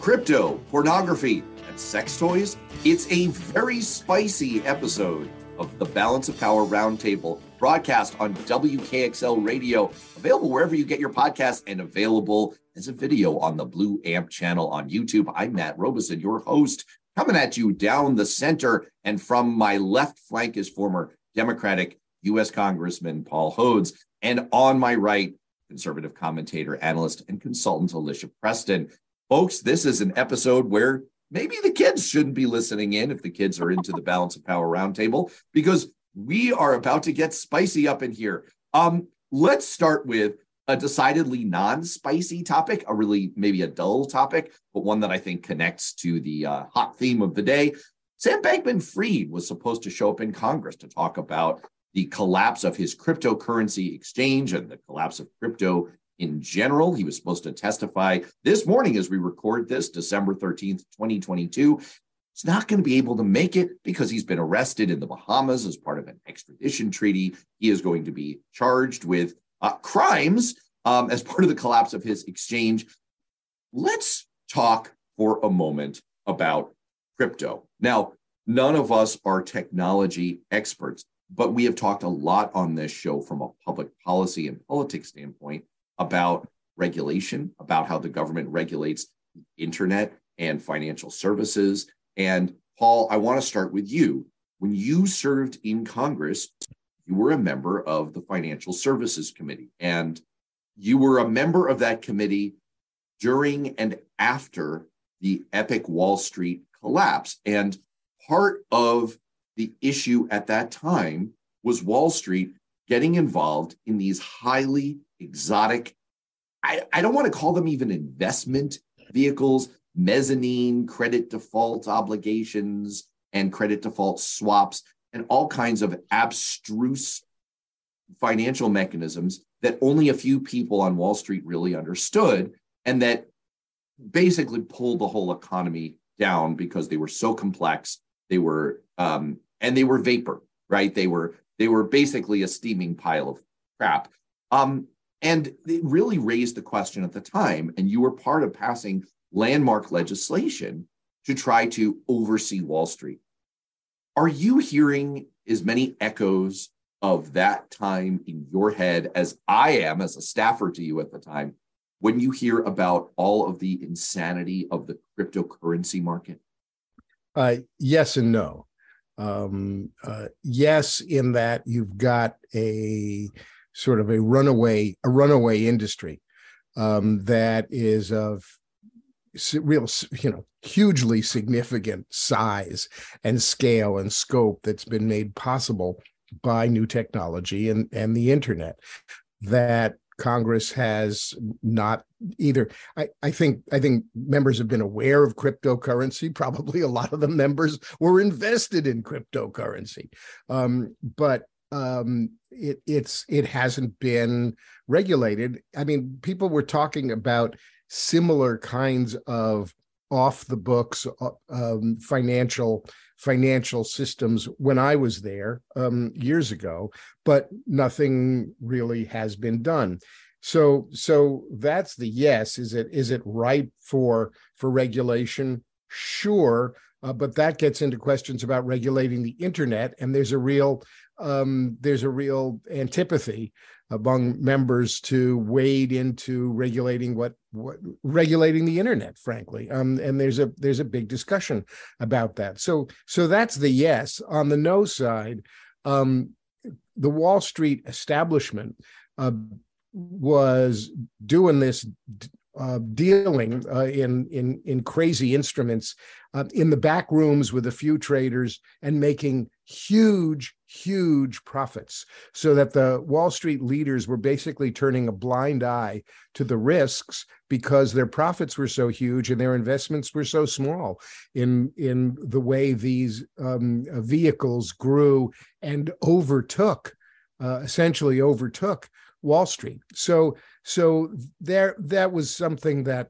crypto, pornography, and sex toys? It's a very spicy episode of the Balance of Power Roundtable broadcast on WKXL Radio, available wherever you get your podcasts and available as a video on the Blue Amp channel on YouTube. I'm Matt Robison, your host, coming at you down the center. And from my left flank is former Democratic U.S. Congressman Paul Hodes. And on my right, conservative commentator, analyst, and consultant Alicia Preston. Folks, this is an episode where maybe the kids shouldn't be listening in if the kids are into the Balance of Power Roundtable, because we are about to get spicy up in here. Um, let's start with a decidedly non-spicy topic, a really maybe a dull topic, but one that I think connects to the uh, hot theme of the day. Sam Bankman-Fried was supposed to show up in Congress to talk about the collapse of his cryptocurrency exchange and the collapse of crypto in general. He was supposed to testify this morning as we record this, December 13th, 2022. He's not going to be able to make it because he's been arrested in the Bahamas as part of an extradition treaty. He is going to be charged with uh, crimes um, as part of the collapse of his exchange. Let's talk for a moment about crypto. Now, none of us are technology experts, but we have talked a lot on this show from a public policy and politics standpoint about regulation, about how the government regulates the internet and financial services. And Paul, I want to start with you. When you served in Congress, you were a member of the Financial Services Committee, and you were a member of that committee during and after the epic Wall Street collapse. And part of the issue at that time was Wall Street getting involved in these highly exotic, I, I don't want to call them even investment vehicles, mezzanine credit default obligations and credit default swaps, and all kinds of abstruse financial mechanisms that only a few people on Wall Street really understood, and that basically pulled the whole economy down because they were so complex. They were, um, and they were vapor, right? They were they were basically a steaming pile of crap. Um, and it really raised the question at the time, and you were part of passing landmark legislation to try to oversee Wall Street. Are you hearing as many echoes of that time in your head as I am as a staffer to you at the time when you hear about all of the insanity of the cryptocurrency market? Uh, yes and no. Um, uh, yes, in that you've got a sort of a runaway a runaway industry um, that is of real you know hugely significant size and scale and scope that's been made possible by new technology and and the internet that Congress has not either. I, I think I think members have been aware of cryptocurrency. Probably a lot of the members were invested in cryptocurrency, um, but um, it it's it hasn't been regulated. I mean, people were talking about similar kinds of off the books uh, um, financial financial systems when I was there um, years ago, but nothing really has been done. So so that's the yes. Is it is it ripe for for regulation? Sure, uh, but that gets into questions about regulating the internet, and there's a real um, there's a real antipathy among members to wade into regulating what, what regulating the internet frankly. Um, and there's a there's a big discussion about that. So so that's the yes. On the no side um, the wall street establishment uh, was doing this uh, dealing uh, in in in crazy instruments uh, in the back rooms with a few traders and making huge huge profits so that the wall street leaders were basically turning a blind eye to the risks because their profits were so huge and their investments were so small in in the way these um, vehicles grew and overtook uh, essentially overtook Wall Street. So so there that was something that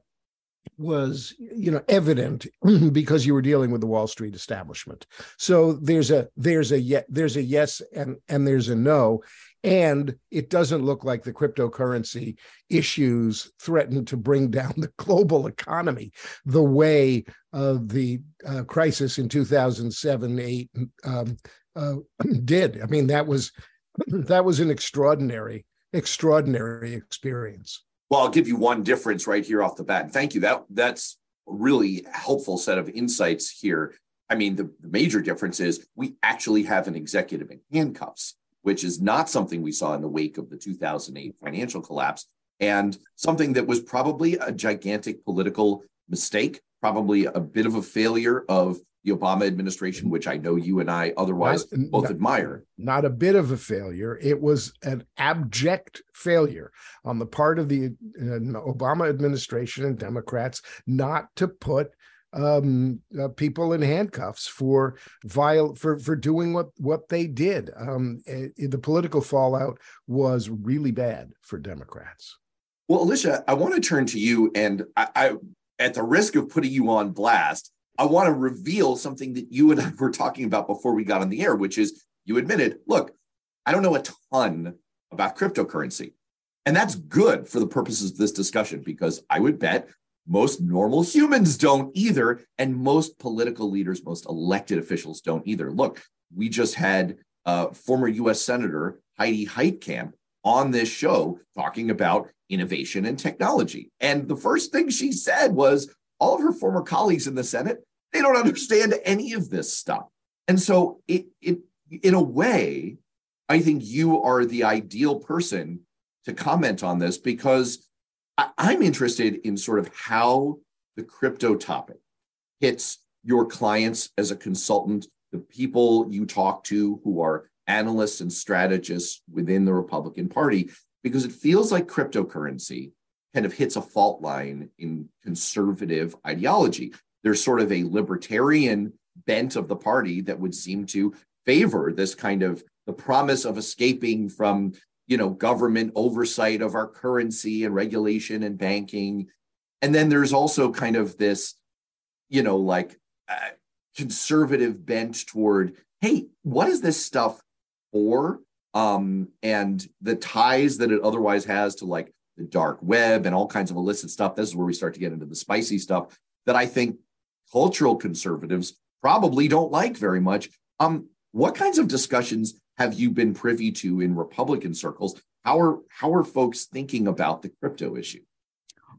was you know evident because you were dealing with the wall street establishment. So there's a there's a yet there's a yes and and there's a no. And it doesn't look like the cryptocurrency issues threaten to bring down the global economy the way uh, the uh, crisis in 2007 8 um, uh, did. I mean that was that was an extraordinary extraordinary experience well, I'll give you one difference right here off the bat. And thank you. That that's a really helpful set of insights here. I mean, the, the major difference is we actually have an executive in handcuffs, which is not something we saw in the wake of the 2008 financial collapse, and something that was probably a gigantic political mistake, probably a bit of a failure of the Obama administration, which I know you and I otherwise not, both not, admire. Not a bit of a failure. It was an abject failure on the part of the uh, Obama administration and Democrats not to put um, uh, people in handcuffs for viol for for doing what what they did. Um, it, it, the political fallout was really bad for Democrats. Well, Alicia, I want to turn to you, and I, I at the risk of putting you on blast, I want to reveal something that you and I were talking about before we got on the air, which is you admitted, look, I don't know a ton about cryptocurrency. And that's good for the purposes of this discussion because I would bet most normal humans don't either. And most political leaders, most elected officials don't either. Look, we just had uh, former US Senator Heidi Heitkamp on this show talking about innovation and technology. And the first thing she said was all of her former colleagues in the Senate they don't understand any of this stuff. And so it it in a way, I think you are the ideal person to comment on this because I, I'm interested in sort of how the crypto topic hits your clients as a consultant, the people you talk to who are analysts and strategists within the Republican Party, because it feels like cryptocurrency kind of hits a fault line in conservative ideology. There's sort of a libertarian bent of the party that would seem to favor this kind of the promise of escaping from you know government oversight of our currency and regulation and banking. And then there's also kind of this you know like uh, conservative bent toward hey what is this stuff for? Um and the ties that it otherwise has to like the dark web and all kinds of illicit stuff this is where we start to get into the spicy stuff that i think cultural conservatives probably don't like very much. Um, what kinds of discussions have you been privy to in Republican circles? How are how are folks thinking about the crypto issue?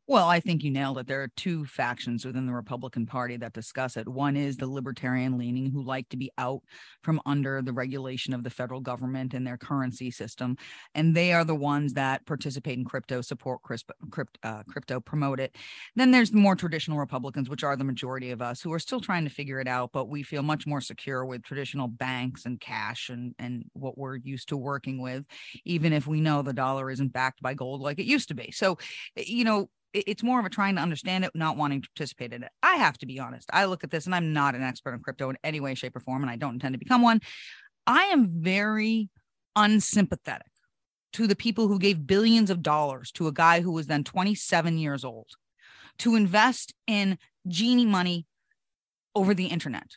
Well, I think you nailed it. There are two factions within the Republican Party that discuss it. One is the libertarian leaning, who like to be out from under the regulation of the federal government and their currency system. And they are the ones that participate in crypto, support crypto, uh, crypto promote it. Then there's the more traditional Republicans, which are the majority of us, who are still trying to figure it out, but we feel much more secure with traditional banks and cash and, and what we're used to working with, even if we know the dollar isn't backed by gold like it used to be. So, you know, it's more of a trying to understand it, not wanting to participate in it. I have to be honest. I look at this and I'm not an expert on crypto in any way, shape, or form, and I don't intend to become one. I am very unsympathetic to the people who gave billions of dollars to a guy who was then 27 years old to invest in genie money over the internet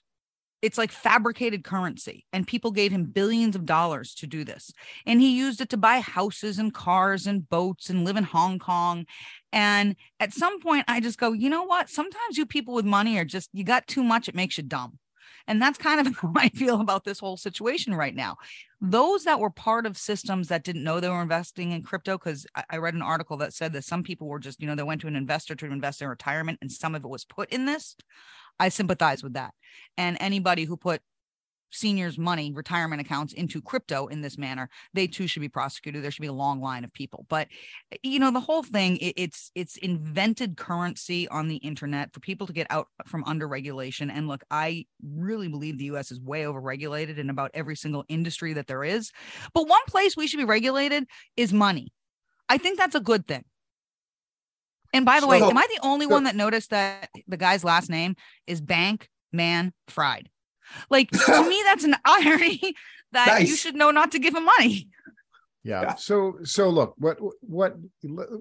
it's like fabricated currency and people gave him billions of dollars to do this and he used it to buy houses and cars and boats and live in hong kong and at some point i just go you know what sometimes you people with money are just you got too much it makes you dumb and that's kind of how I feel about this whole situation right now. Those that were part of systems that didn't know they were investing in crypto, because I read an article that said that some people were just, you know, they went to an investor to invest in retirement and some of it was put in this. I sympathize with that. And anybody who put seniors' money, retirement accounts into crypto in this manner, they too should be prosecuted. There should be a long line of people. But you know, the whole thing, it, it's it's invented currency on the internet for people to get out from under regulation. And look, I really believe the US is way over regulated in about every single industry that there is. But one place we should be regulated is money. I think that's a good thing. And by the so, way, am I the only one that noticed that the guy's last name is Bank Man Fried? Like to me, that's an irony that nice. you should know not to give him money. Yeah. yeah. So so look, what what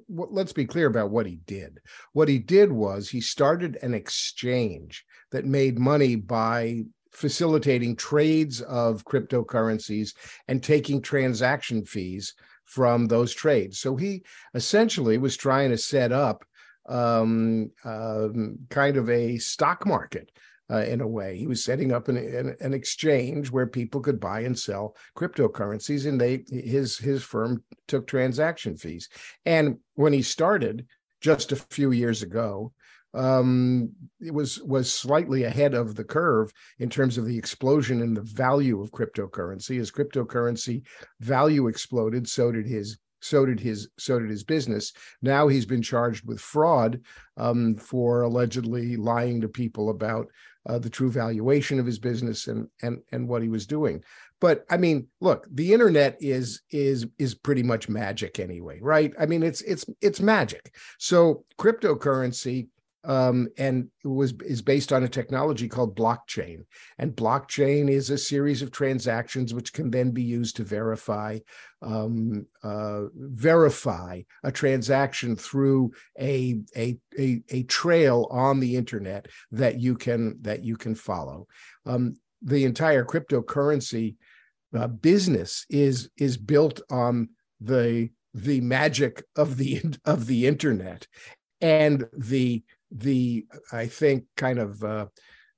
what let's be clear about what he did. What he did was he started an exchange that made money by facilitating trades of cryptocurrencies and taking transaction fees from those trades. So he essentially was trying to set up um, um, kind of a stock market uh, in a way. He was setting up an, an, an, exchange where people could buy and sell cryptocurrencies, and they his his firm took transaction fees. And when he started just a few years ago, um, it was was slightly ahead of the curve in terms of the explosion in the value of cryptocurrency. As cryptocurrency value exploded, so did his so did his so did his business. Now he's been charged with fraud um, for allegedly lying to people about uh, the true valuation of his business and and and what he was doing. But I mean, look, the internet is is is pretty much magic anyway, right? I mean, it's it's it's magic. So cryptocurrency um, and was is based on a technology called blockchain. And blockchain is a series of transactions which can then be used to verify um, uh, verify a transaction through a, a, a a trail on the internet that you can that you can follow. Um, the entire cryptocurrency uh, business is is built on the the magic of the of the internet and the the I think kind of uh,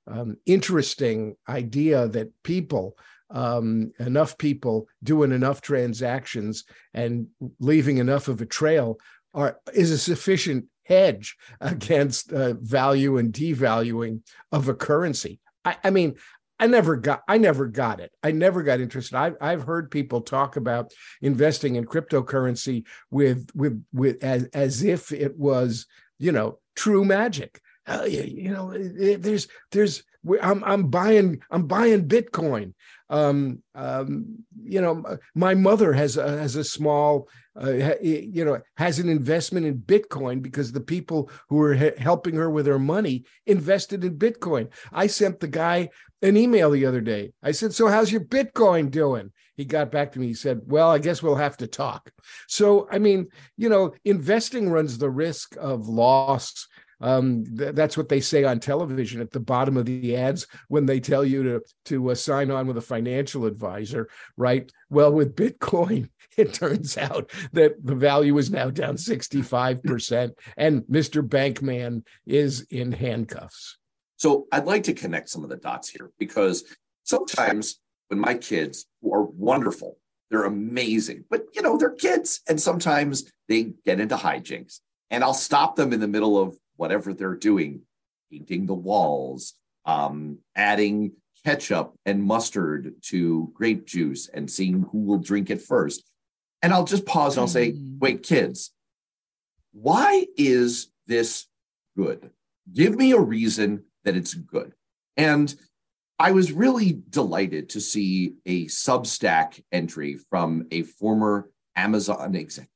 um, interesting idea that people um, enough people doing enough transactions and leaving enough of a trail are is a sufficient hedge against uh, value and devaluing of a currency. I, I, mean, I never got I never got it. I never got interested. I've I've heard people talk about investing in cryptocurrency with with with as as if it was you know true magic. Uh, you, you know, there's there's I'm I'm buying I'm buying Bitcoin. Um, um, you know, my mother has a, has a small, uh, you know, has an investment in Bitcoin because the people who are helping her with her money invested in Bitcoin. I sent the guy an email the other day. I said, "So how's your Bitcoin doing?" He got back to me. He said, "Well, I guess we'll have to talk." So, I mean, you know, investing runs the risk of loss um, th- that's what they say on television at the bottom of the ads when they tell you to to uh, sign on with a financial advisor, right? Well, with Bitcoin, it turns out that the value is now down 65%, and Mr. Bankman is in handcuffs. So I'd like to connect some of the dots here because sometimes when my kids, who are wonderful, they're amazing, but you know, they're kids, and sometimes they get into hijinks. And I'll stop them in the middle of whatever they're doing, painting the walls, um, adding ketchup and mustard to grape juice and seeing who will drink it first. And I'll just pause and I'll say, mm. wait, kids, why is this good? Give me a reason that it's good. And I was really delighted to see a Substack entry from a former Amazon executive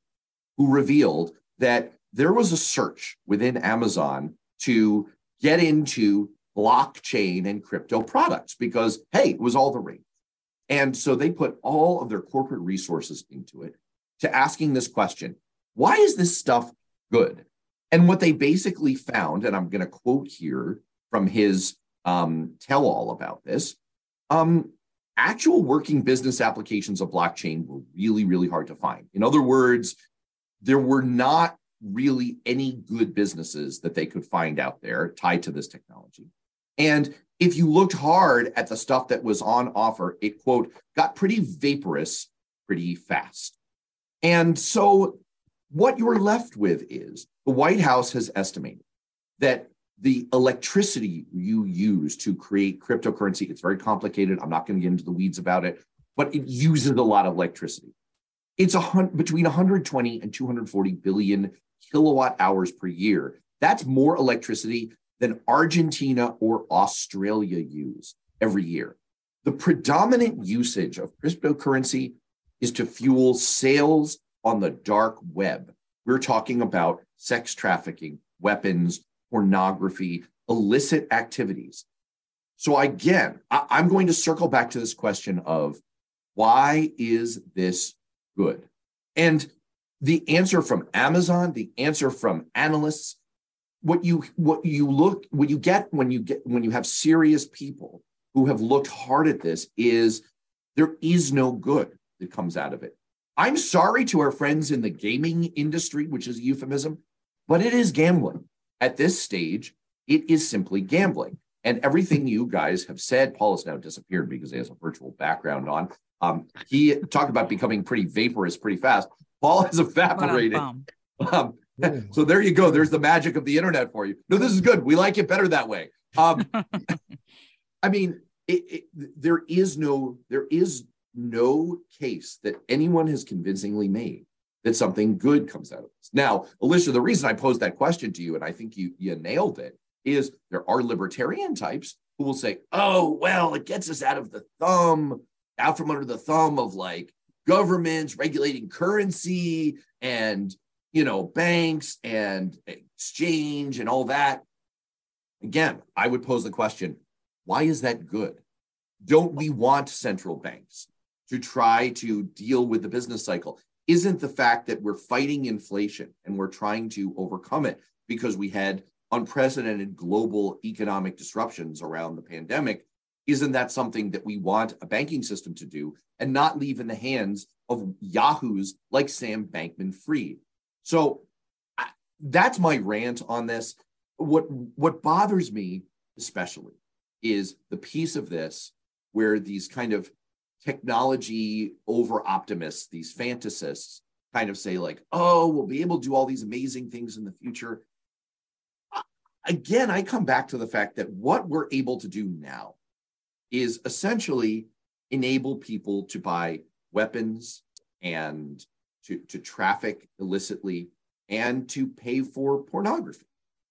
who revealed that there was a search within Amazon to get into blockchain and crypto products because, hey, it was all the rage. And so they put all of their corporate resources into it to asking this question why is this stuff good? And what they basically found, and I'm going to quote here from his um, tell all about this um, actual working business applications of blockchain were really, really hard to find. In other words, there were not really any good businesses that they could find out there tied to this technology. And if you looked hard at the stuff that was on offer, it quote got pretty vaporous pretty fast. And so what you're left with is the White House has estimated that the electricity you use to create cryptocurrency, it's very complicated. I'm not going to get into the weeds about it, but it uses a lot of electricity. It's a between 120 and 240 billion kilowatt hours per year. That's more electricity than Argentina or Australia use every year. The predominant usage of cryptocurrency is to fuel sales on the dark web. We're talking about sex trafficking, weapons, pornography, illicit activities. So, again, I- am going to circle back to this question of why is this good? And the answer from Amazon, the answer from analysts, what you what you look what you get when you get when you have serious people who have looked hard at this is there is no good that comes out of it. I'm sorry to our friends in the gaming industry, which is euphemism, but it is gambling. At this stage, it is simply gambling. And everything you guys have said, Paul has now disappeared because he has a virtual background on. Um, he talked about becoming pretty vaporous pretty fast. Paul has evaporated. Um, so there you go. There's the magic of the internet for you. No, this is good. We like it better that way. Um, I mean, it, it, there is no there is no case that anyone has convincingly made that something good comes out of this. Now, Alicia, the reason I posed that question to you, and I think you you nailed it, is there are libertarian types who will say, "Oh, well, it gets us out of the thumb, out from under the thumb of like governments regulating currency and you know banks and exchange and all that." Again, I would pose the question, why is that good? Don't we want central banks to try to deal with the business cycle? Isn't the fact that we're fighting inflation and we're trying to overcome it because we had unprecedented global economic disruptions around the pandemic? Isn't that something that we want a banking system to do and not leave in the hands of yahoos like Sam Bankman Fried? So that's my rant on this. What, what bothers me especially is the piece of this where these kind of technology over optimists, these fantasists, kind of say, like, oh, we'll be able to do all these amazing things in the future. Again, I come back to the fact that what we're able to do now is essentially enable people to buy weapons and to, to traffic illicitly and to pay for pornography.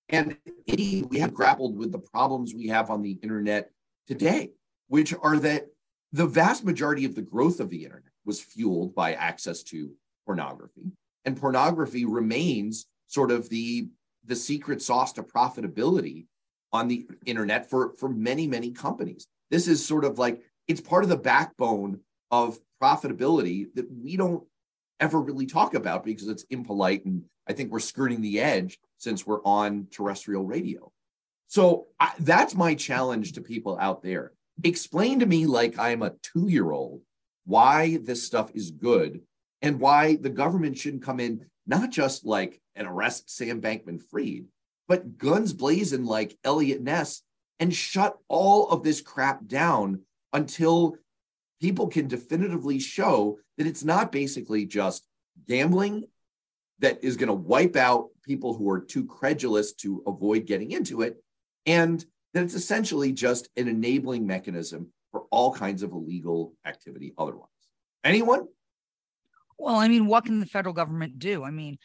And we have grappled with the problems we have on the internet today, which are that the vast majority of the growth of the internet was fueled by access to pornography. And pornography remains sort of the, the secret sauce to profitability on the internet for, for many, many companies. This is sort of like it's part of the backbone of profitability that we don't ever really talk about because it's impolite and I think we're skirting the edge since we're on terrestrial radio. So I, that's my challenge to people out there. Explain to me, like I'm a two year old, why this stuff is good and why the government shouldn't come in, not just like and arrest Sam Bankman Fried, but guns blazing like Eliot Ness and shut all of this crap down until people can definitively show that it's not basically just gambling that is going to wipe out people who are too credulous to avoid getting into it, and that it's essentially just an enabling mechanism for all kinds of illegal activity otherwise. Anyone? Well, I mean, what can the federal government do? I mean,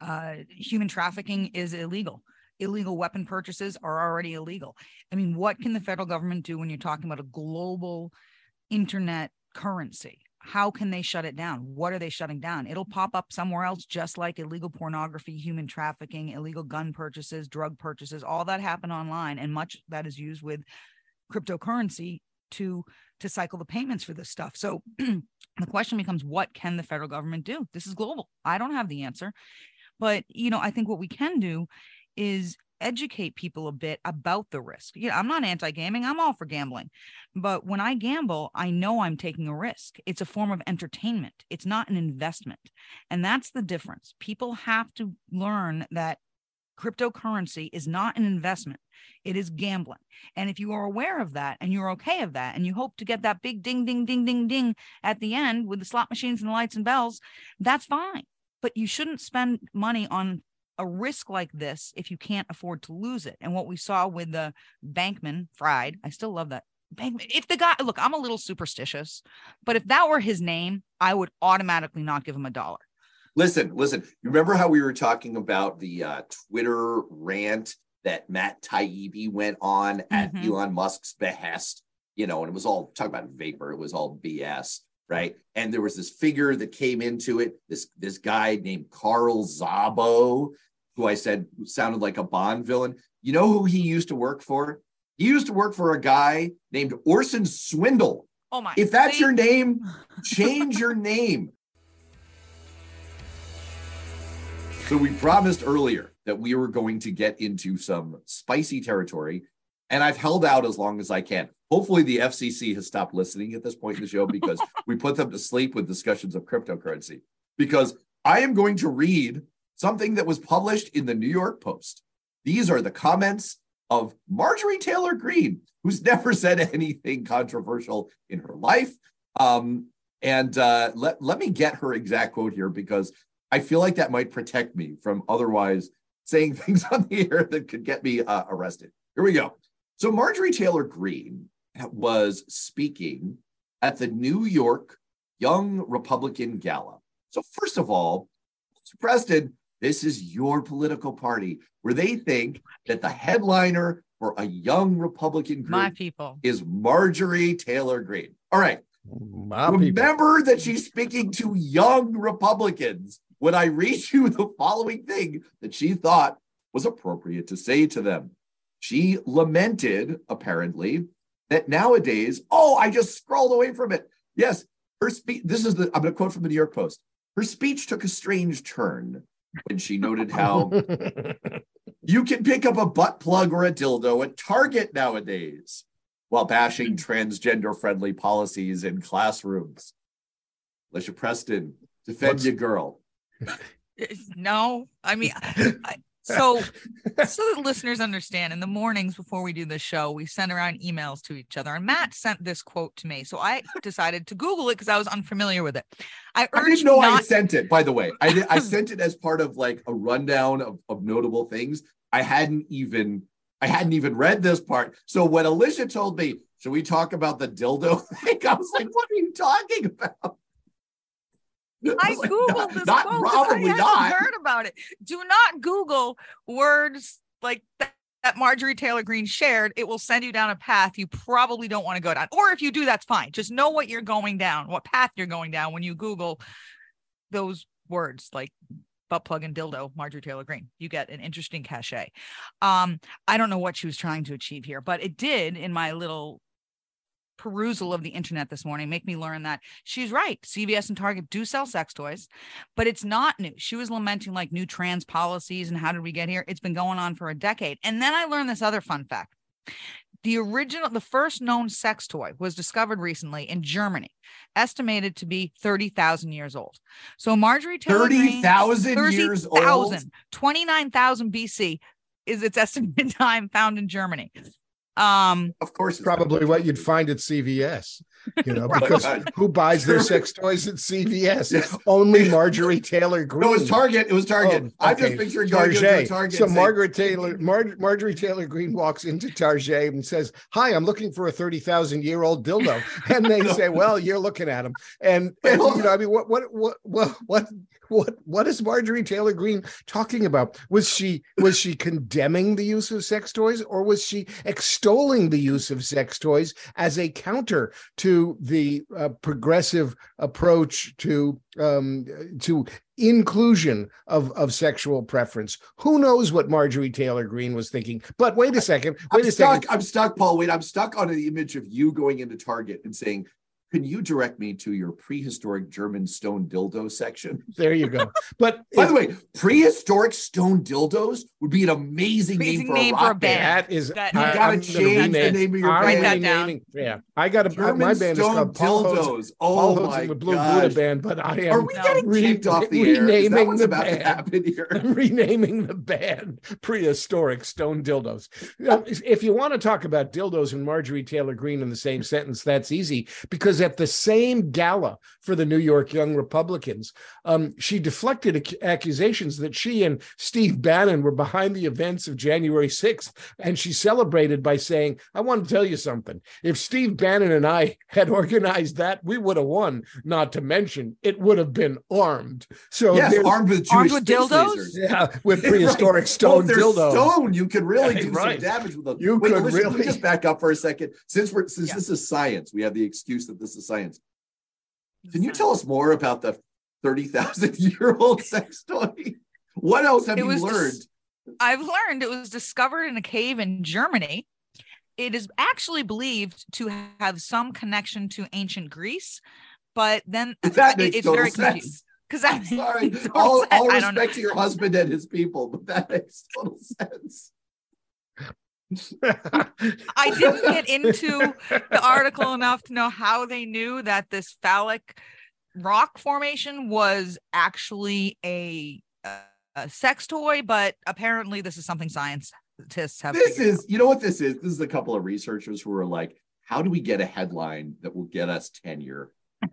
uh, human trafficking is illegal. Illegal weapon purchases are already illegal. I mean, what can the federal government do when you're talking about a global internet currency? How can they shut it down? What are they shutting down? It'll mm-hmm. pop up somewhere else, just like illegal pornography, human trafficking, illegal gun purchases, drug purchases, all that happen online. And much that is used with cryptocurrency to to cycle the payments for this stuff. So the question becomes what can the federal government do? This is global. I don't have the answer. But you know, I think what we can do is educate people a bit about the risk. Yeah, I'm not anti-gaming. I'm all for gambling. But when I gamble, I know I'm taking a risk. It's a form of entertainment. It's not an investment. And that's the difference. People have to learn that cryptocurrency is not an investment. It is gambling. And if you are aware of that and you're okay of that and you hope to get that big ding ding ding ding ding at the end with the slot machines and the lights and bells, that's fine. But you shouldn't spend money on a risk like this if you can't afford to lose it. And what we saw with the Bankman Fried, I still love that. Bankman, if the guy, look, I'm a little superstitious, but if that were his name, I would automatically not give him a dollar. Listen, listen. You remember how we were talking about the uh, Twitter rant that Matt Taibbi went on at mm-hmm. Elon Musk's behest? You know, and it was all talk about vapor. It was all BS right? And there was this figure that came into it, this this guy named Carl Szabo, who I said sounded like a Bond villain. You know who he used to work for? He used to work for a guy named Orson Swindle. Oh my! If that's your name, change your name. So we promised earlier that we were going to get into some spicy territory, and I've held out as long as I can. Hopefully, the FCC has stopped listening at this point in the show because we put them to sleep with discussions of cryptocurrency. Because I am going to read something that was published in the New York Post. These are the comments of Marjorie Taylor Greene, who's never said anything controversial in her life. Um, and uh, let, let me get her exact quote here because I feel like that might protect me from otherwise saying things on the air that could get me uh, arrested. Here we go. So, Marjorie Taylor Greene was speaking at the New York Young Republican Gala. So, first of all, Preston, this is your political party where they think that the headliner for a young Republican group My people. is Marjorie Taylor Greene. All right. My people. Remember that she's speaking to young Republicans when I read you the following thing that she thought was appropriate to say to them. She lamented, apparently, that nowadays, oh, I just scrolled away from it. Yes, her speech, this is the, I'm going to quote from the New York Post. Her speech took a strange turn when she noted how you can pick up a butt plug or a dildo at Target nowadays while bashing transgender friendly policies in classrooms. Alicia Preston, defend What's- your girl. No, I mean, I, so so that listeners understand. In the mornings before we do the show, we send around emails to each other, and Matt sent this quote to me. So I decided to Google it because I was unfamiliar with it. I I didn't know I sent it, by the way. I I sent it as part of like a rundown of, of notable things. I hadn't even I hadn't even read this part. So when Alicia told me, should we talk about the dildo thing? I was like, what are you talking about? I like, googled not, this not quote probably I not. heard about it. Do not Google words like that, that Marjorie Taylor Greene shared. It will send you down a path you probably don't want to go down. Or if you do, that's fine. Just know what you're going down, what path you're going down when you Google those words like butt plug and dildo, Marjorie Taylor Greene. You get an interesting cachet. Um, I don't know what she was trying to achieve here, but it did in my little perusal of the internet this morning make me learn that she's right. CVS and Target do sell sex toys, but it's not new. She was lamenting like new trans policies and how did we get here? It's been going on for a decade. And then I learned this other fun fact. The original, the first known sex toy was discovered recently in Germany, estimated to be 30,000 years old. So Marjorie Taylor Greene, 30,000 years old. 29,000 BC is its estimated time found in Germany. Um, Of course. it's Probably what you'd find at CVS, you know, because who buys their sex toys at CVS? Only Marjorie Taylor Greene. No, it was Target. It was Target. Oh, I'm just okay. picturing going into a Target. Target. So Margaret Taylor, Mar- Marjorie Taylor Greene walks into Target and says, "Hi, I'm looking for a thirty thousand year old dildo," and they No. say, "Well, you're looking at him." And, and, you know, I mean, what, what, what, what, what, what, what is Marjorie Taylor Greene talking about? Was she was she condemning the use of sex toys, or was she extolling the use of sex toys as a counter to the uh, progressive approach to um, to inclusion of of sexual preference. Who knows what Marjorie Taylor Greene was thinking? But wait a second. Wait I'm a stuck. second. I'm stuck, Paul. Wait, I'm stuck on the image of you going into Target and saying, "Can you direct me to your prehistoric German stone dildo section?" There you go. But By if the way, prehistoric stone dildos would be an amazing, Amazing name for name a for a band. band. that is, That- You I- gotta I'm change the name of your I'm band. Write that down. renaming- Yeah, I got a German my band is stone called Paul Hosen, dildos. Oh Paul my Hosen with Blue gosh. Buddha Band. But I am Are we No. getting Re- kicked off the air? That renaming the about to band. happen here? I'm renaming the band prehistoric stone dildos. If you want to talk about dildos and Marjorie Taylor Greene in the same sentence, that's easy because at the same gala for the New York Young Republicans, um, she deflected ac- accusations that she and Steve Bannon were behind the events of January 6th. And she celebrated by saying, I want to tell you something. If Steve Bannon and I had organized that, we would have won, not to mention it would have been armed. So yes, armed with Armed with dildos? lasers. yeah, with prehistoric Right. stone Oh, if. Stone, you could really Yeah, do right. some damage with them. You Wait, could listen, really- just back up for a second. Since we're since Yeah. this is science, we have the excuse that this is science. Can you tell us more about the thirty thousand year old sex toy? What else have It you was dis- learned? I've learned it was discovered in a cave in Germany. It is actually believed to have some connection to ancient Greece, but then that makes it's total very sense. confusing because I'm sorry. All, all respect to your husband and his people, but that makes total sense. I didn't get into the article enough to know how they knew that this phallic rock formation was actually a, a sex toy, but apparently this is something scientists have. This is, out. you know what this is? This is a couple of researchers who are like, how do we get a headline that will get us tenure?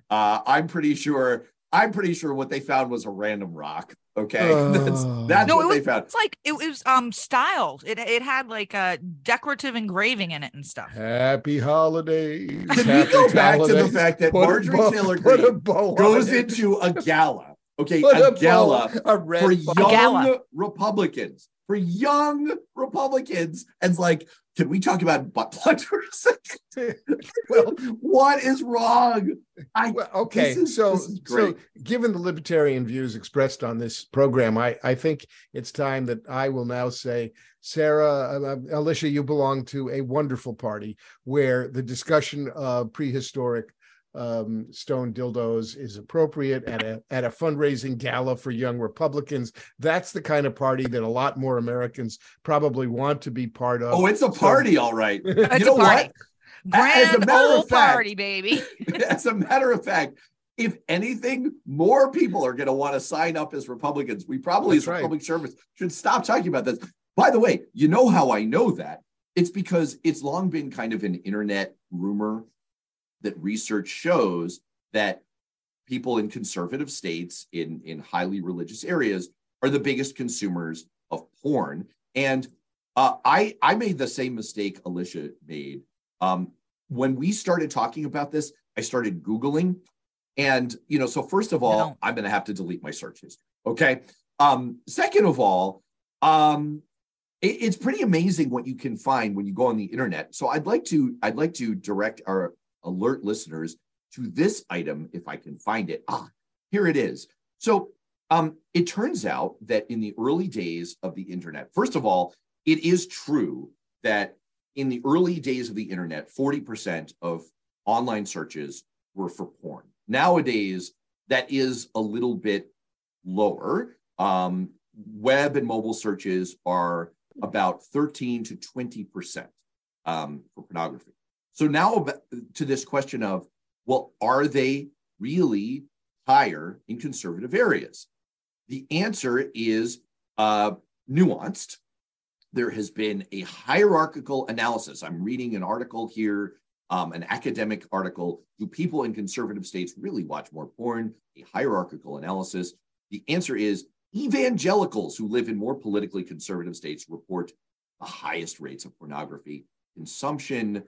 Uh, I'm pretty sure I'm pretty sure what they found was a random rock. Okay, uh, that's that's no, what was, they found. It's like it, was um styled. It it had like a decorative engraving in it and stuff. Happy holidays. Can Happy we go back holidays. to the fact that put Marjorie bow, Taylor Greene goes into a gala? Okay, put a, a gala bow, a for young gala. Republicans. For young Republicans, and it's like can we talk about butt plugs for a second? well, what is wrong? I, well, okay, is, so so given the libertarian views expressed on this program, I I think it's time that I will now say, Sarah, uh, uh Alicia, you belong to a wonderful party where the discussion of prehistoric um, stone dildos is appropriate at a at a fundraising gala for young Republicans. That's the kind of party that a lot more Americans probably want to be part of. Oh, it's a party, so, all right. you know what? Grand as a matter of fact, party, baby. as a matter of fact, if anything, more people are going to want to sign up as Republicans. We probably, That's as right. public service, should stop talking about this. By the way, you know how I know that? It's because it's long been kind of an internet rumor that research shows that people in conservative states in, in highly religious areas are the biggest consumers of porn. And uh, I, I made the same mistake Alicia made. Um, when we started talking about this, I started Googling. And, you know, so first of all, no. I'm going to have to delete my search history. Okay. Um, second of all, um, it, it's pretty amazing what you can find when you go on the internet. So I'd like to, I'd like to direct our alert listeners to this item if I can find it. Ah, here it is. So um, it turns out that in the early days of the internet, first of all, it is true that in the early days of the internet, 40% of online searches were for porn. Nowadays, that is a little bit lower. Um, web and mobile searches are about 13 to 20% um, for pornography. So now to this question of, well, are they really higher in conservative areas? The answer is uh, nuanced. There has been a hierarchical analysis. I'm reading an article here, um, an academic article. Do people in conservative states really watch more porn? A hierarchical analysis. The answer is evangelicals who live in more politically conservative states report the highest rates of pornography consumption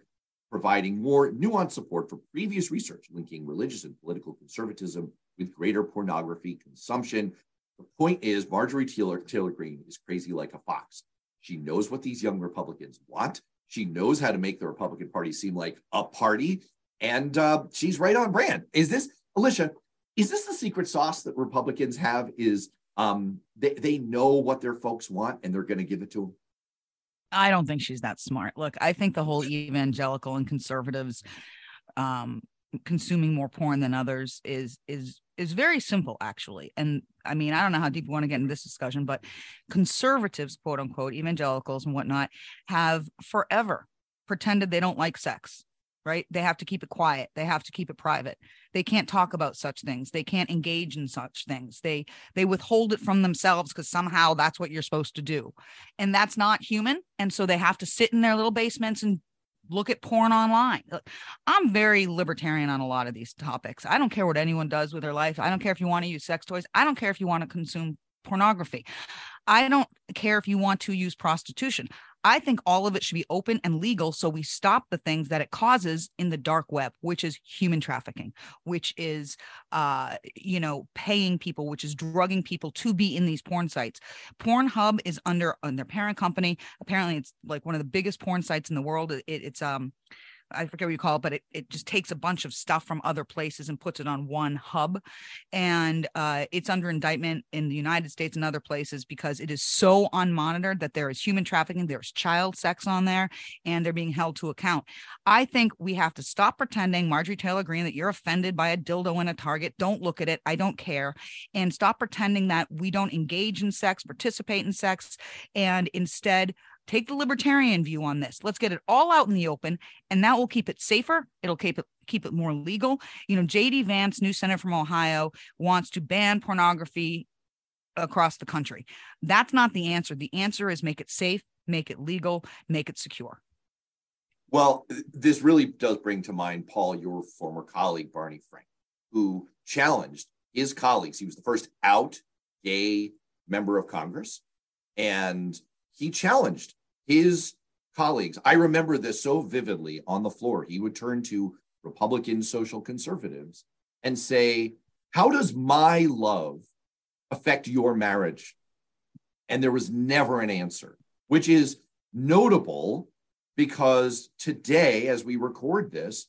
providing more nuanced support for previous research linking religious and political conservatism with greater pornography consumption. The point is, Marjorie Taylor, Taylor Greene is crazy like a fox. She knows what these young Republicans want. She knows how to make the Republican Party seem like a party, and uh, she's right on brand. Is this, Alicia, is this the secret sauce that Republicans have? Is um, they, they know what their folks want and they're going to give it to them? I don't think she's that smart. Look, I think the whole evangelical and conservatives um, consuming more porn than others is is is very simple actually. And I mean, I don't know how deep you want to get in this discussion, but conservatives, quote unquote, evangelicals and whatnot, have forever pretended they don't like sex right? They have to keep it quiet. They have to keep it private. They can't talk about such things. They can't engage in such things. They they withhold it from themselves because somehow that's what you're supposed to do. And that's not human. And so they have to sit in their little basements and look at porn online. I'm very libertarian on a lot of these topics. I don't care what anyone does with their life. I don't care if you want to use sex toys. I don't care if you want to consume pornography. I don't care if you want to use prostitution. I think all of it should be open and legal so we stop the things that it causes in the dark web, which is human trafficking, which is uh, you know, paying people, which is drugging people to be in these porn sites. Pornhub is under on their parent company. Apparently it's like one of the biggest porn sites in the world. It, it's um I forget what you call it, but it, it just takes a bunch of stuff from other places and puts it on one hub. And uh, it's under indictment in the United States and other places because it is so unmonitored that there is human trafficking, there's child sex on there, and they're being held to account. I think we have to stop pretending, Marjorie Taylor Greene, that you're offended by a dildo in a Target. Don't look at it. I don't care. And stop pretending that we don't engage in sex, participate in sex, and instead take the libertarian view on this. Let's get it all out in the open, and that will keep it safer. It'll keep it keep it more legal. You know, JD Vance, new senator from Ohio, wants to ban pornography across the country. That's not the answer. The answer is make it safe, make it legal, make it secure. Well, this really does bring to mind, Paul, your former colleague, Barney Frank, who challenged his colleagues. He was the first out gay member of Congress. And he challenged his colleagues. I remember this so vividly on the floor. He would turn to Republican social conservatives and say, How does my love affect your marriage? And there was never an answer, which is notable because today, as we record this,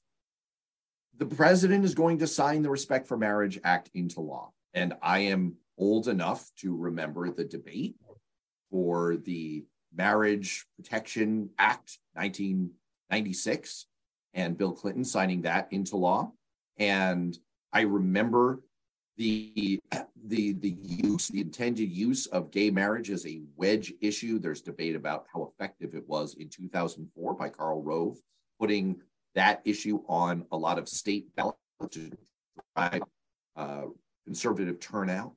the president is going to sign the Respect for Marriage Act into law. And I am old enough to remember the debate for the Marriage Protection Act 1996 and Bill Clinton signing that into law. And I remember the the the use, the intended use of gay marriage as a wedge issue. There's debate about how effective it was in 2004 by Karl Rove, putting that issue on a lot of state ballots to drive uh, conservative turnout.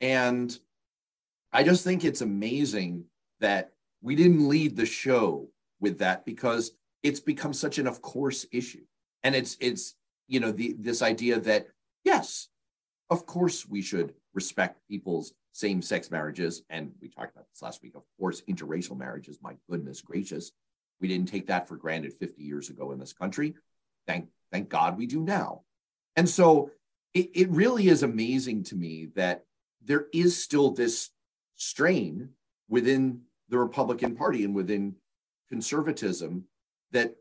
And I just think it's amazing that we didn't lead the show with that because it's become such an of course issue. And it's it's you know the this idea that yes, of course we should respect people's same-sex marriages. And we talked about this last week of course interracial marriages my goodness gracious. We didn't take that for granted 50 years ago in this country. Thank thank god we do now. And so it, it really is amazing to me that there is still this strain within the Republican Party and within conservatism that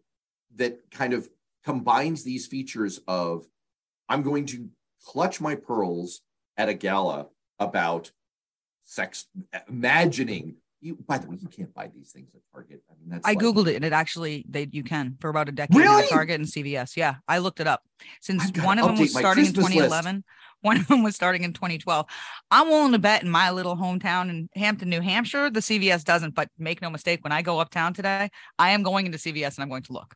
that kind of combines these features of I'm going to clutch my pearls at a gala about sex, imagining. You, by the way, you can't buy these things at Target. I mean, that's. I like, googled it, and it actually they you can for about a decade really? at Target and CVS. Yeah, I looked it up. Since one of them was starting in 2011, list. One of them was starting in 2012. I'm willing to bet in my little hometown in Hampton, New Hampshire, the CVS doesn't. But make no mistake, when I go uptown today, I am going into CVS and I'm going to look.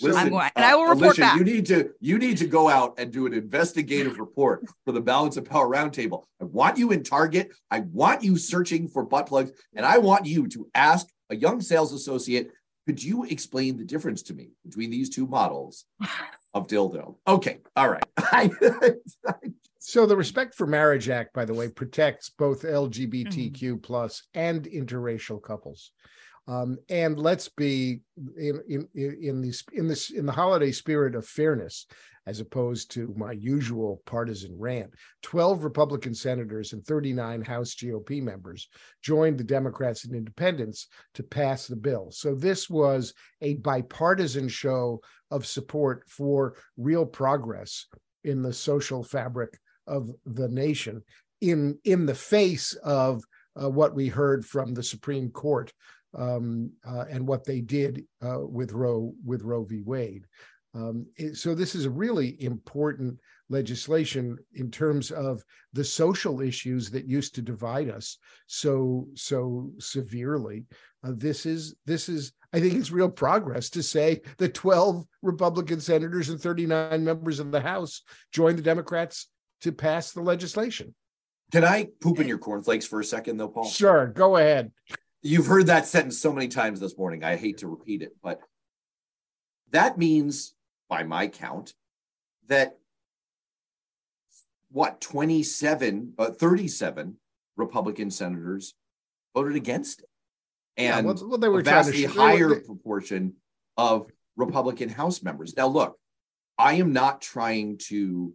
Listen, I'm going, and I will uh, report back. You need to you need to go out and do an investigative report for the Balance of Power Roundtable. I want you in Target. I want you searching for butt plugs, and I want you to ask a young sales associate, "Could you explain the difference to me between these two models of dildo?" Okay, all right. So the Respect for Marriage Act, by the way, protects both LGBTQ mm-hmm. plus and interracial couples. Um, and let's be in in in this in this in the holiday spirit of fairness, as opposed to my usual partisan rant. Twelve Republican senators and thirty nine House GOP members joined the Democrats and Independents to pass the bill. So this was a bipartisan show of support for real progress in the social fabric of the nation in in the face of uh, what we heard from the Supreme Court um, uh, and what they did uh, with Roe with Roe v. Wade. Um, so this is a really important legislation in terms of the social issues that used to divide us so so severely. Uh, this is this is I think it's real progress to say the 12 Republican senators and 39 members of the House joined the Democrats to pass the legislation. Can I poop in your cornflakes for a second, though, Paul? Sure, go ahead. You've heard that sentence so many times this morning. I hate to repeat it, but that means, by my count, that what 27, uh, 37 Republican senators voted against it, and yeah, well, well, they were a vastly higher they... proportion of Republican House members. Now, look, I am not trying to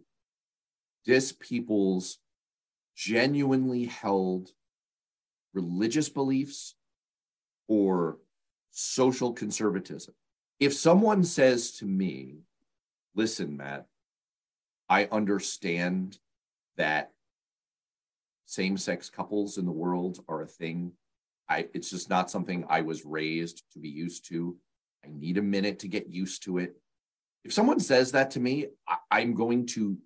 this people's genuinely held religious beliefs or social conservatism. if someone says to me, listen, Matt, I understand that same sex couples in the world are a thing. I, it's just not something I was raised to be used to. I need a minute to get used to it. If someone says that to me, I, I'm going to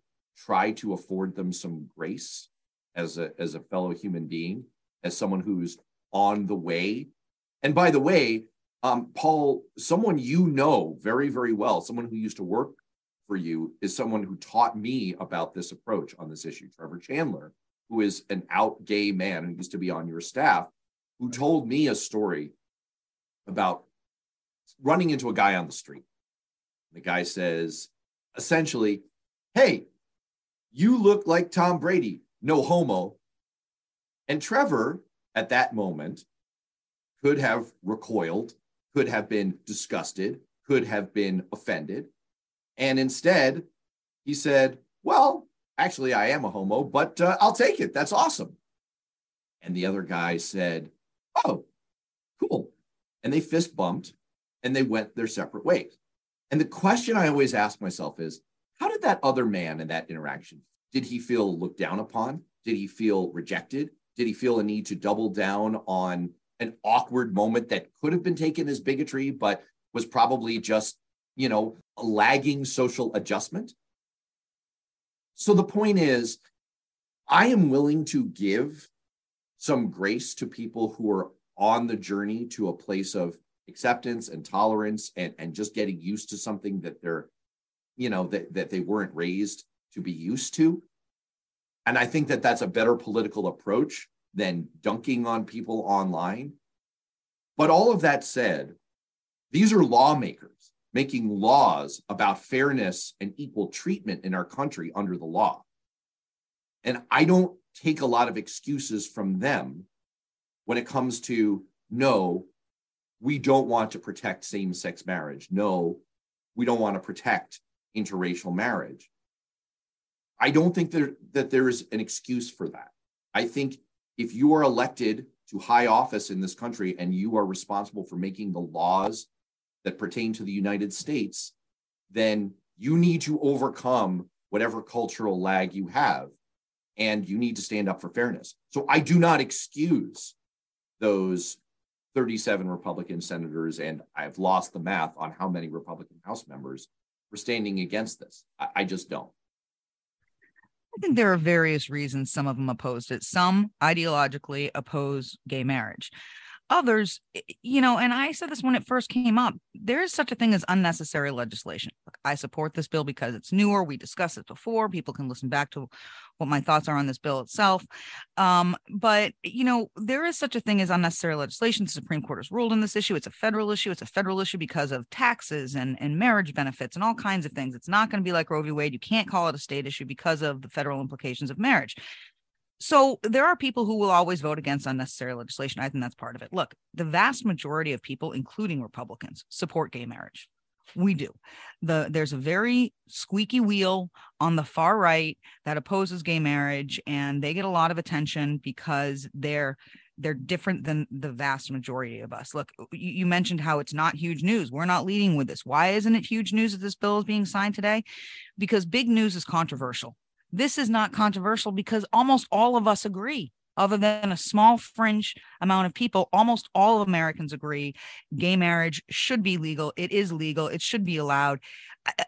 try to afford them some grace as a as a fellow human being, as someone who's on the way. And by the way, um, Paul, someone you know very, very well, someone who used to work for you, is someone who taught me about this approach on this issue. Trevor Chandler, who is an out gay man who used to be on your staff, who told me a story about running into a guy on the street. The guy says, essentially, Hey, you look like Tom Brady, no homo. And Trevor, at that moment, could have recoiled, could have been disgusted, could have been offended. And instead, he said, Well, actually, I am a homo, but uh, I'll take it. That's awesome. And the other guy said, Oh, cool. And they fist bumped and they went their separate ways. And the question I always ask myself is, did that other man in that interaction? Did he feel looked down upon? Did he feel rejected? Did he feel a need to double down on an awkward moment that could have been taken as bigotry, but was probably just, you know, lagging social adjustment? So the point is, I am willing to give some grace to people who are on the journey to a place of acceptance and tolerance and, and just getting used to something that they're, you know, that, that they weren't raised to be used to. And I think that that's a better political approach than dunking on people online. But all of that said, these are lawmakers making laws about fairness and equal treatment in our country under the law. And I don't take a lot of excuses from them when it comes to no, we don't want to protect same sex marriage. No, we don't want to protect interracial marriage. I don't think there, that there is an excuse for that. I think if you are elected to high office in this country and you are responsible for making the laws that pertain to the United States, then you need to overcome whatever cultural lag you have and you need to stand up for fairness. So I do not excuse those 37 Republican senators, and I've lost the math on how many Republican House members were standing against this. I, I just don't. I think there are various reasons some of them opposed it. Some ideologically oppose gay marriage. Others, you know, and I said this when it first came up, there is such a thing as unnecessary legislation. I support this bill because it's newer. We discussed it before. People can listen back to what my thoughts are on this bill itself. Um, but, you know, there is such a thing as unnecessary legislation. The Supreme Court has ruled on this issue. It's a federal issue. It's a federal issue because of taxes and, and marriage benefits and all kinds of things. It's not going to be like Roe v. Wade. You can't call it a state issue because of the federal implications of marriage. So there are people who will always vote against unnecessary legislation. I think that's part of it. Look, the vast majority of people, including Republicans, support gay marriage. We do. The there's a very squeaky wheel on the far right that opposes gay marriage, and they get a lot of attention because they're they're different than the vast majority of us. Look, you, you, mentioned how it's not huge news. We're not leading with this. Why isn't it huge news that this bill is being signed today? Because big news is controversial. This is not controversial because almost all of us agree. Other than a small fringe amount of people, almost all Americans agree gay marriage should be legal. It is legal. It should be allowed.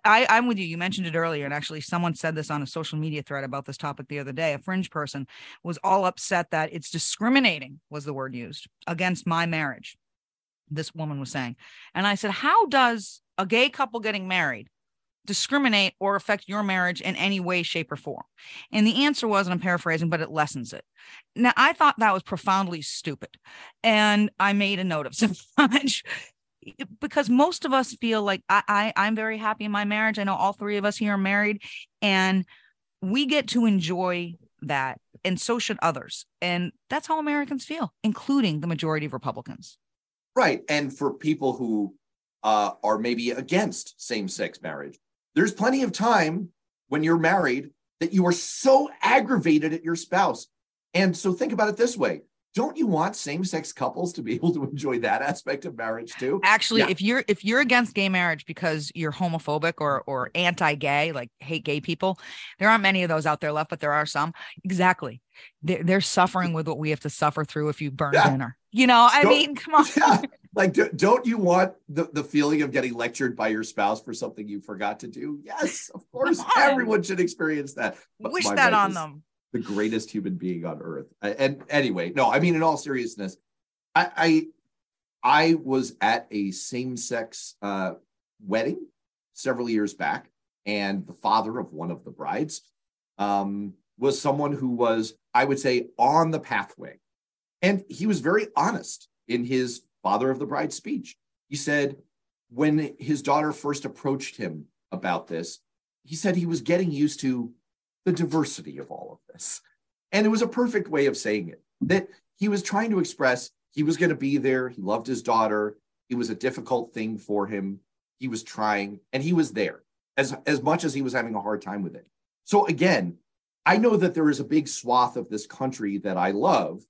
I, I'm with you. You mentioned it earlier, and actually, someone said this on a social media thread about this topic the other day. A fringe person was all upset that it's discriminating, was the word used, against my marriage. This woman was saying. And I said, How does a gay couple getting married discriminate or affect your marriage in any way, shape, or form? And the answer was, and I'm paraphrasing, but it lessens it. Now, I thought that was profoundly stupid. And I made a note of some comments because most of us feel like I, I I'm very happy in my marriage. I know all three of us here are married, and we get to enjoy that. And so should others. And that's how Americans feel, including the majority of Republicans. Right. And for people who uh, are maybe against same sex marriage, there's plenty of time when you're married that you are so aggravated at your spouse. And so think about it this way don't you want same-sex couples to be able to enjoy that aspect of marriage too? Actually, Yeah. if you're if you're against gay marriage because you're homophobic or or anti-gay, like hate gay people, there aren't many of those out there left, but there are some. Exactly. They're, they're suffering with what we have to suffer through if you burn Yeah. dinner. You know, I Don't- mean, come on. yeah. Like, do, don't you want the, the feeling of getting lectured by your spouse for something you forgot to do? Yes, of course. Everyone should experience that. But Wish that on is them. The greatest human being on earth. And anyway, no, I mean, in all seriousness, I I, I was at a same-sex uh, wedding several years back, and the father of one of the brides um, was someone who was, I would say, on the pathway. And he was very honest in his father of the bride speech. He said, when his daughter first approached him about this, he said he was getting used to the diversity of all of this. And it was a perfect way of saying it that he was trying to express he was going to be there. He loved his daughter. It was a difficult thing for him. He was trying and he was there as, as much as he was having a hard time with it. So, again, I know that there is a big swath of this country that I love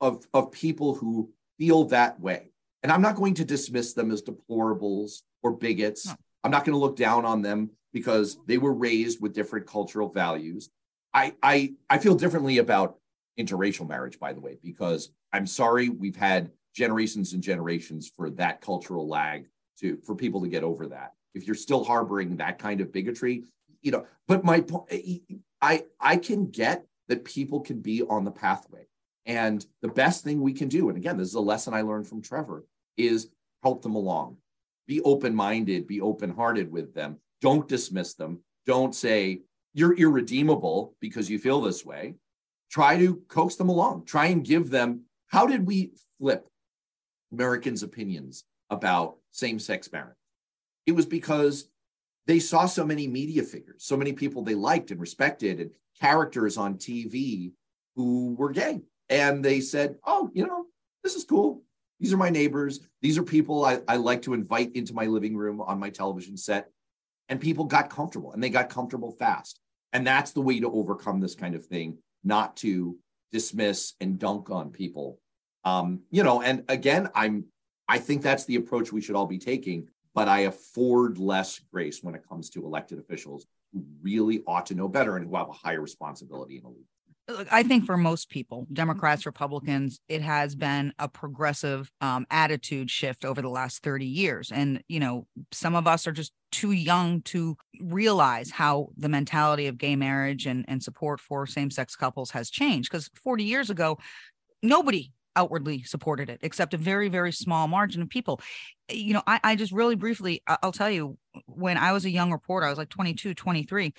of, of people who feel that way. And I'm not going to dismiss them as deplorables or bigots. No. I'm not going to look down on them because they were raised with different cultural values. I, I, I feel differently about interracial marriage, by the way, because I'm sorry we've had generations and generations for that cultural lag to for people to get over that. If you're still harboring that kind of bigotry, you know, but my point, I I can get that people can be on the pathway. And the best thing we can do, and again, this is a lesson I learned from Trevor, is help them along. Be open-minded, be open-hearted with them. Don't dismiss them. Don't say you're irredeemable because you feel this way. Try to coax them along. Try and give them how did we flip Americans' opinions about same-sex marriage? It was because they saw so many media figures, so many people they liked and respected, and characters on TV who were gay. And they said, Oh, you know, this is cool. These are my neighbors. These are people I, I like to invite into my living room on my television set. And people got comfortable and they got comfortable fast. And that's the way to overcome this kind of thing, not to dismiss and dunk on people. Um, you know, and again, I'm I think that's the approach we should all be taking, but I afford less grace when it comes to elected officials who really ought to know better and who have a higher responsibility in the league. Look, I think for most people, Democrats, Republicans, it has been a progressive um, attitude shift over the last 30 years. And, you know, some of us are just too young to realize how the mentality of gay marriage and, and support for same sex couples has changed. Because 40 years ago, nobody outwardly supported it except a very, very small margin of people. You know, I, I just really briefly, I'll tell you, when I was a young reporter, I was like 22, 23.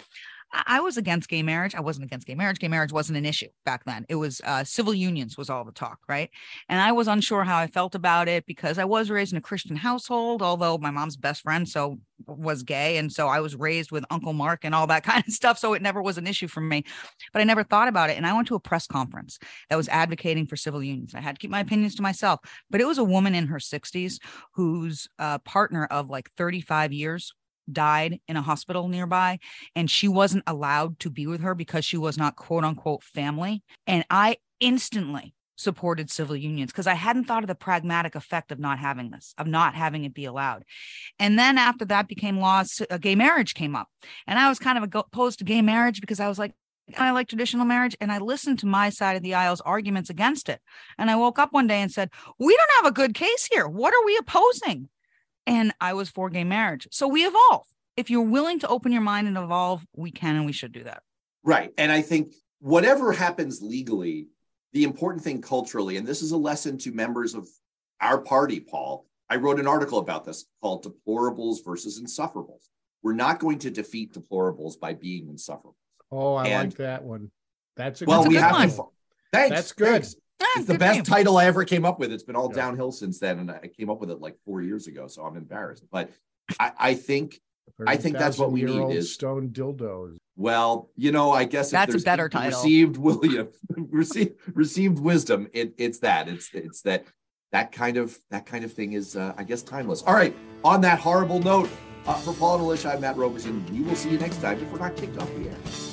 I was against gay marriage. I wasn't against gay marriage. Gay marriage wasn't an issue back then. It was uh, civil unions was all the talk, right? And I was unsure how I felt about it because I was raised in a Christian household, although my mom's best friend so was gay, and so I was raised with Uncle Mark and all that kind of stuff. So it never was an issue for me. But I never thought about it. And I went to a press conference that was advocating for civil unions. I had to keep my opinions to myself. But it was a woman in her 60s whose uh, partner of like 35 years died in a hospital nearby and she wasn't allowed to be with her because she was not quote unquote family. And I instantly supported civil unions because I hadn't thought of the pragmatic effect of not having this, of not having it be allowed. And then after that became laws, uh, gay marriage came up. And I was kind of opposed to gay marriage because I was like, I like traditional marriage. And I listened to my side of the aisle's arguments against it. And I woke up one day and said, We don't have a good case here. What are we opposing? And I was for gay marriage. So we evolve. If you're willing to open your mind and evolve, we can and we should do that. Right. And I think whatever happens legally, the important thing culturally, and this is a lesson to members of our party, Paul. I wrote an article about this called Deplorables versus Insufferables. We're not going to defeat deplorables by being insufferable. Oh, I And- like that one. That's a Well, That's a we good have one. to. Thanks. That's good. thanks. Ah, It's the best you. title I ever came up with. It's been all Yeah. downhill since then, and I came up with it like four years ago, so I'm embarrassed. But I, I think, I think that's what we need 30,000-year-old is- stone dildos. well, you know, I guess if That's a better title. Received William, received received wisdom. It, it's that. It's it's that that kind of that kind of thing is, uh, I guess, timeless. All right. On that horrible note, uh, for Paul and Alicia, I'm Matt Robison. We will see you next time if we're not kicked off the air.